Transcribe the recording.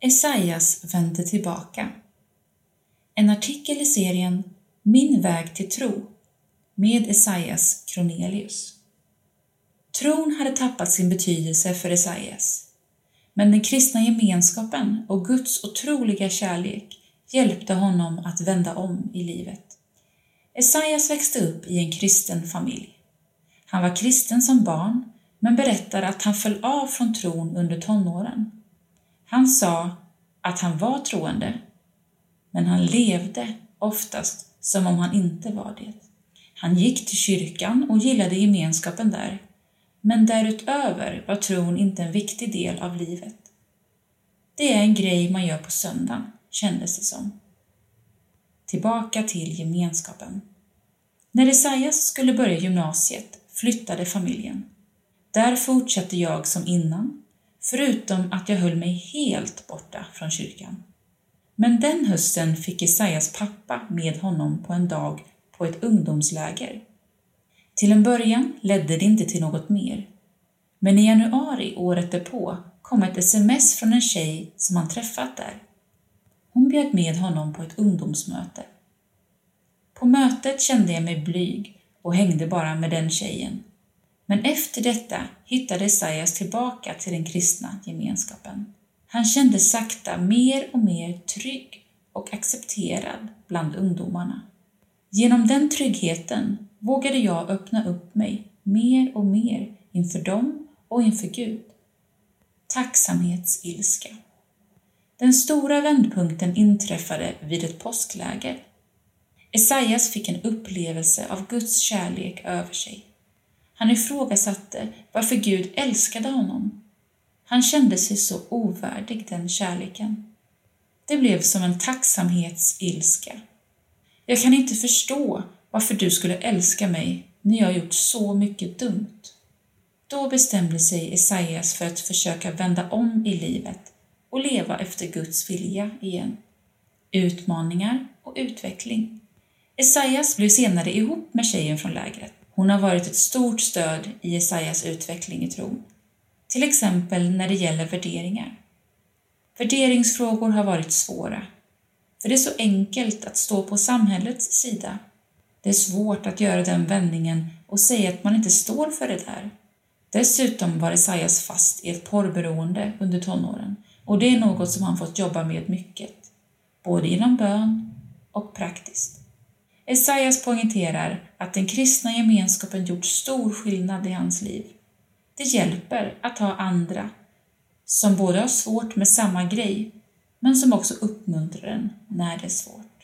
Esaias vände tillbaka. En artikel i serien Min väg till tro med Esaias Kronelius. Tron hade tappat sin betydelse för Esaias, men den kristna gemenskapen och Guds otroliga kärlek hjälpte honom att vända om i livet. Esaias växte upp i en kristen familj. Han var kristen som barn, men berättar att han föll av från tron under tonåren. Han sa att han var troende, men han levde oftast som om han inte var det. Han gick till kyrkan och gillade gemenskapen där, men därutöver var tron inte en viktig del av livet. Det är en grej man gör på söndagen, kändes det som. Tillbaka till gemenskapen. När Esaias skulle börja gymnasiet flyttade familjen. Där fortsatte jag som innan, förutom att jag höll mig helt borta från kyrkan. Men den hösten fick Esaias pappa med honom på en dag på ett ungdomsläger. Till en början ledde det inte till något mer. Men i januari året därpå kom ett sms från en tjej som han träffat där. Hon bjöd med honom på ett ungdomsmöte. På mötet kände jag mig blyg och hängde bara med den tjejen. Men efter detta hittade Esaias tillbaka till den kristna gemenskapen. Han kände sakta mer och mer trygg och accepterad bland ungdomarna. Genom den tryggheten vågade jag öppna upp mig mer och mer inför dem och inför Gud. Tacksamhetsilska. Den stora vändpunkten inträffade vid ett påskläger. Esaias fick en upplevelse av Guds kärlek över sig. Han ifrågasatte varför Gud älskade honom. Han kände sig så ovärdig den kärleken. Det blev som en tacksamhetsilska. Jag kan inte förstå varför du skulle älska mig när jag gjort så mycket dumt. Då bestämde sig Esaias för att försöka vända om i livet och leva efter Guds vilja igen. Utmaningar och utveckling. Esaias blev senare ihop med tjejen från lägret. Hon har varit ett stort stöd i Esaias utveckling i tron. Till exempel när det gäller värderingar. Värderingsfrågor har varit svåra, för det är så enkelt att stå på samhällets sida. Det är svårt att göra den vändningen och säga att man inte står för det där. Dessutom var Esaias fast i ett porrberoende under tonåren och det är något som han fått jobba med mycket, både genom bön och praktiskt. Esaias poängterar att den kristna gemenskapen gjort stor skillnad i hans liv. Det hjälper att ha andra som både har svårt med samma grej, men som också uppmuntrar en när det är svårt.